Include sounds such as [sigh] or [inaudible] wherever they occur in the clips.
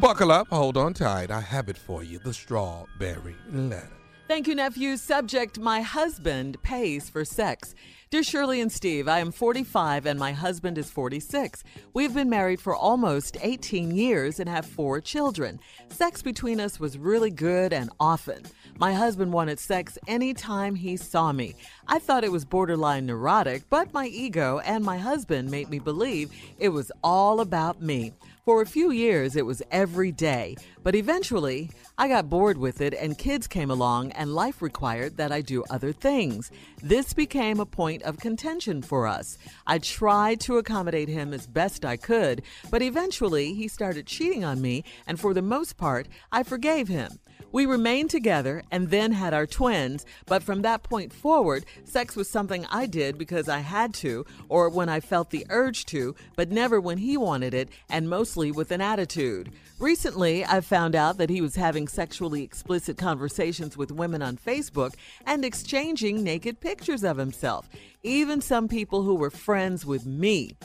Buckle up, hold on tight. I have it for you the strawberry letter. Thank you, nephew. Subject My husband pays for sex. Dear Shirley and Steve, I am 45 and my husband is 46. We've been married for almost 18 years and have four children. Sex between us was really good and often. My husband wanted sex anytime he saw me. I thought it was borderline neurotic, but my ego and my husband made me believe it was all about me. For a few years, it was every day, but eventually, I got bored with it and kids came along and life required that I do other things. This became a point of contention for us. I tried to accommodate him as best I could, but eventually he started cheating on me, and for the most part, I forgave him. We remained together and then had our twins, but from that point forward, sex was something I did because I had to or when I felt the urge to, but never when he wanted it and mostly with an attitude. Recently, I found out that he was having sexually explicit conversations with women on Facebook and exchanging naked pictures of himself, even some people who were friends with me.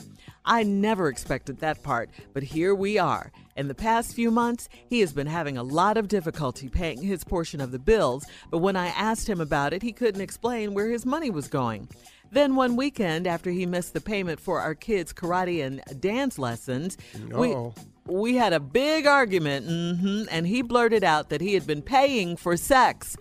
I never expected that part, but here we are. In the past few months, he has been having a lot of difficulty paying his portion of the bills, but when I asked him about it, he couldn't explain where his money was going. Then one weekend, after he missed the payment for our kids' karate and dance lessons, we we had a big argument, hmm and he blurted out that he had been paying for sex.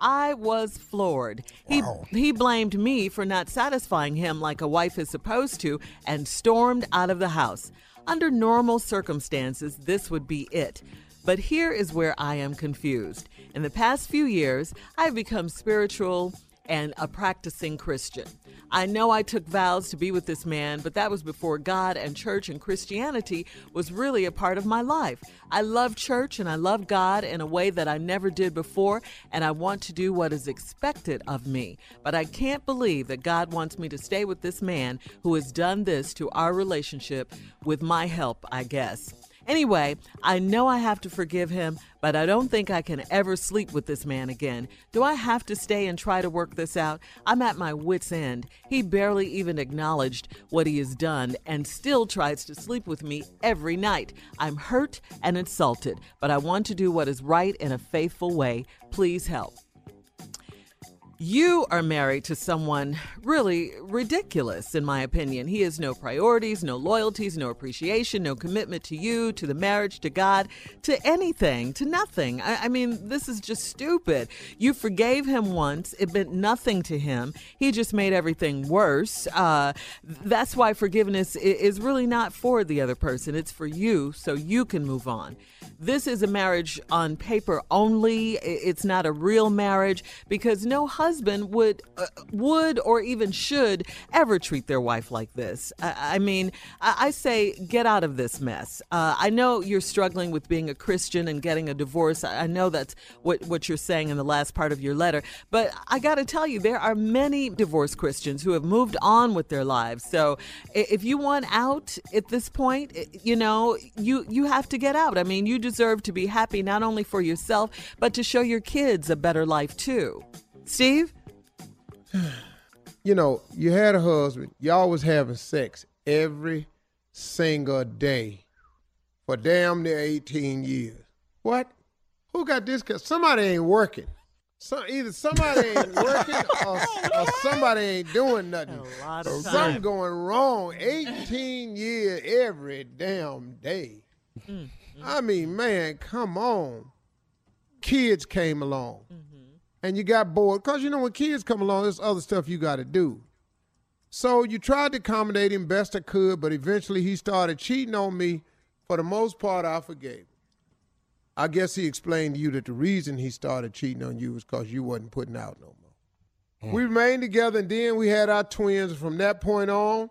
I was floored. He he blamed me for not satisfying him like a wife is supposed to and stormed out of the house. Under normal circumstances, this would be it. But here is where I am confused. In the past few years, I've become spiritual and a practicing Christian. I know I took vows to be with this man, but that was before God and church and Christianity was really a part of my life. I love church and I love God in a way that I never did before, and I want to do what is expected of me. But I can't believe that God wants me to stay with this man who has done this to our relationship with my help, I guess. Anyway, I know I have to forgive him, but I don't think I can ever sleep with this man again. Do I have to stay and try to work this out? I'm at my wits' end. He barely even acknowledged what he has done and still tries to sleep with me every night. I'm hurt and insulted, but I want to do what is right in a faithful way. Please help. You are married to someone really ridiculous, in my opinion. He has no priorities, no loyalties, no appreciation, no commitment to you, to the marriage, to God, to anything, to nothing. I, I mean, this is just stupid. You forgave him once, it meant nothing to him. He just made everything worse. Uh, that's why forgiveness is really not for the other person, it's for you so you can move on. This is a marriage on paper only. It's not a real marriage because no husband would uh, would or even should ever treat their wife like this. I, I mean, I, I, say get out of this mess. Uh, I know you're struggling with being a Christian and getting a divorce. I know that's what what you're saying in the last part of your letter. But I got to tell you, there are many divorced Christians who have moved on with their lives. So if you want out at this point, you know, you you have to get out. I mean, you deserve to be happy not only for yourself, but to show your kids a better life too. Steve? You know, you had a husband, y'all was having sex every single day for damn near 18 years. What? Who got this? Cause somebody ain't working. So either somebody ain't [laughs] working or, or, somebody ain't doing nothing. A lot of Something going wrong. 18 years every damn day. Mm. I mean, man, come on. Kids came along. Mm-hmm. And you got bored. Because, you know, when kids come along, there's other stuff you got to do. So you tried to accommodate him best I could, but eventually he started cheating on me. For the most part, I forgave I guess he explained to you that the reason he started cheating on you was because you wasn't putting out no more. Mm. We remained together, and then we had our twins. From that point on,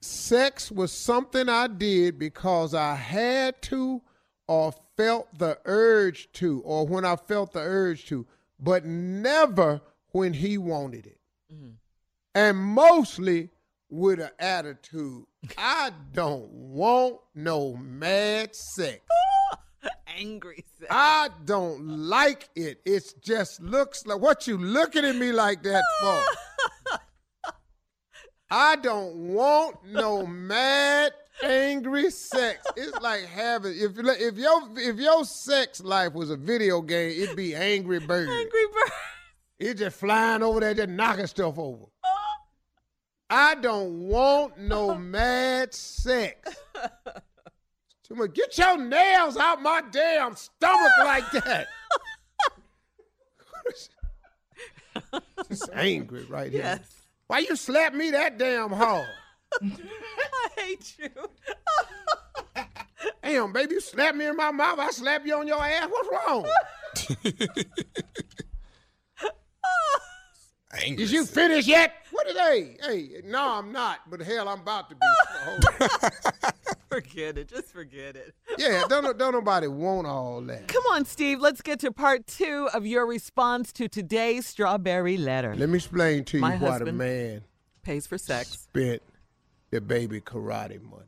sex was something I did because I had to or felt the urge to, or when I felt the urge to, but never when he wanted it. Mm-hmm. And mostly with an attitude [laughs] I don't want no mad sex. [laughs] Angry sex. I don't like it. It just looks like what you looking at me like that for? [laughs] I don't want no mad angry sex. It's like having if if your if your sex life was a video game, it'd be Angry Birds. Angry Bird. It's just flying over there, just knocking stuff over. Oh. I don't want no oh. mad sex. [laughs] Too much. Get your nails out my damn stomach like that. [laughs] Just angry right here. Why you slap me that damn hard? [laughs] I hate you. [laughs] Damn, baby, you slap me in my mouth. I slap you on your ass. What's wrong? [laughs] Angry. Is you finished yet? What are they? Hey, no, I'm not. But hell, I'm about to be. [laughs] Forget it. Just forget it. yeah, don't don't nobody want all that. Come on, Steve. Let's get to part two of your response to today's strawberry letter. Let me explain to you My why the husband- man Pays for sex. spent the baby karate money.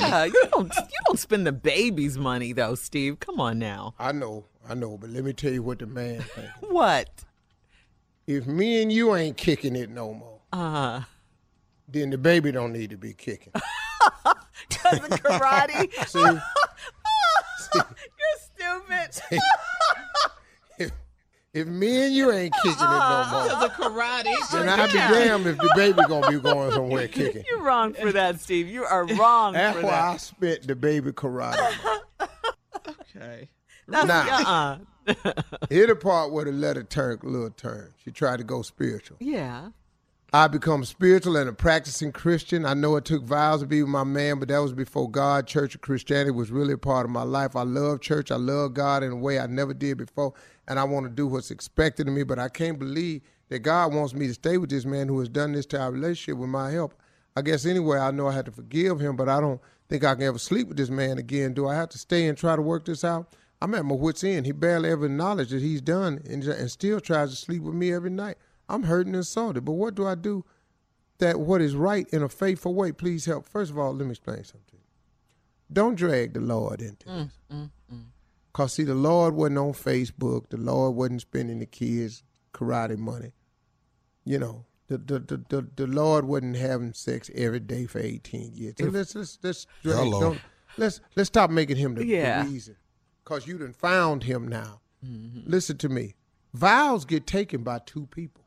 Yeah, you don't. You don't spend the baby's money though, Steve. Come on now. I know, I know, but let me tell you what the man thinks. [laughs] What? if me and you ain't kicking it no more, Uh, then the baby don't need to be kicking. [laughs] cause of karate. [laughs] See, You're stupid. If, if me and you ain't [laughs] kicking it no ah. more, Cause of karate. then I'll be damned if the baby gonna be going somewhere [laughs] kicking. You're wrong for that, Steve. You are wrong That's for why that. I spent the baby karate. Okay. That's Nah. uh-uh. Here the part where the letter turned little turn. She tried to go spiritual. Yeah. I become spiritual and a practicing Christian. I know it took vows to be with my man, but that was before God. Church and Christianity was really a part of my life. I love church. I love God in a way I never did before, and I want to do what's expected of me. But I can't believe that God wants me to stay with this man who has done this to our relationship with my help. I guess anyway, I know I had to forgive him, but I don't think I can ever sleep with this man again. Do I have to stay and try to work this out? I'm at my wits' end. He barely ever acknowledges that he's done and, and still tries to sleep with me every night. I'm hurting and salty. But what do I do that what is right in a faithful way? Please help. First of all, let me explain something. to you. Don't drag the Lord into mm, this. Mm, mm. Because, see, the Lord wasn't on Facebook. The Lord wasn't spending the kids' karate money. You know, the the, the, the, the Lord wasn't having sex every day for 18 years. So let's, let's, let's, drag, Hello. don't, let's, let's stop making him the, the reason. Because you done found him now. Mm-hmm. Listen to me. Vows get taken by two people.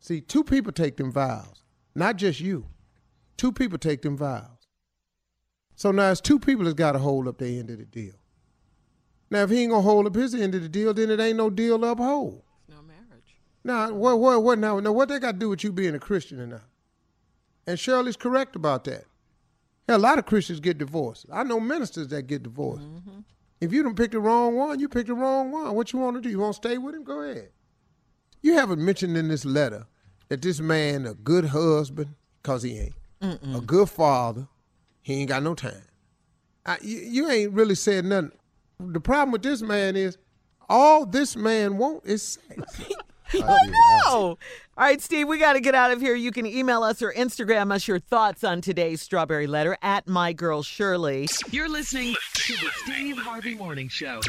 See, two people take them vows, not just you. Two people take them vows. So now it's two people that's got to hold up the end of the deal. Now, if he ain't gonna hold up his end of the deal, then it ain't no deal to uphold. No marriage. Now, what, what, what, now, now, what they got to do with you being a Christian or not? And Shirley's correct about that. Hell, a lot of Christians get divorced. I know ministers that get divorced. Mm-hmm. If you don't pick the wrong one, you pick the wrong one. What you want to do? You want to stay with him? Go ahead. You haven't mentioned in this letter that this man a good husband, cause he ain't. A good father, he ain't got no time. I, you, you ain't really said nothing. The problem with this man is all this man want is sex. [laughs] Oh, no. all right, Steve, we got to get out of here. You can email us or Instagram us your thoughts on today's strawberry letter at my girl Shirley. You're listening to the Steve Harvey Morning Show.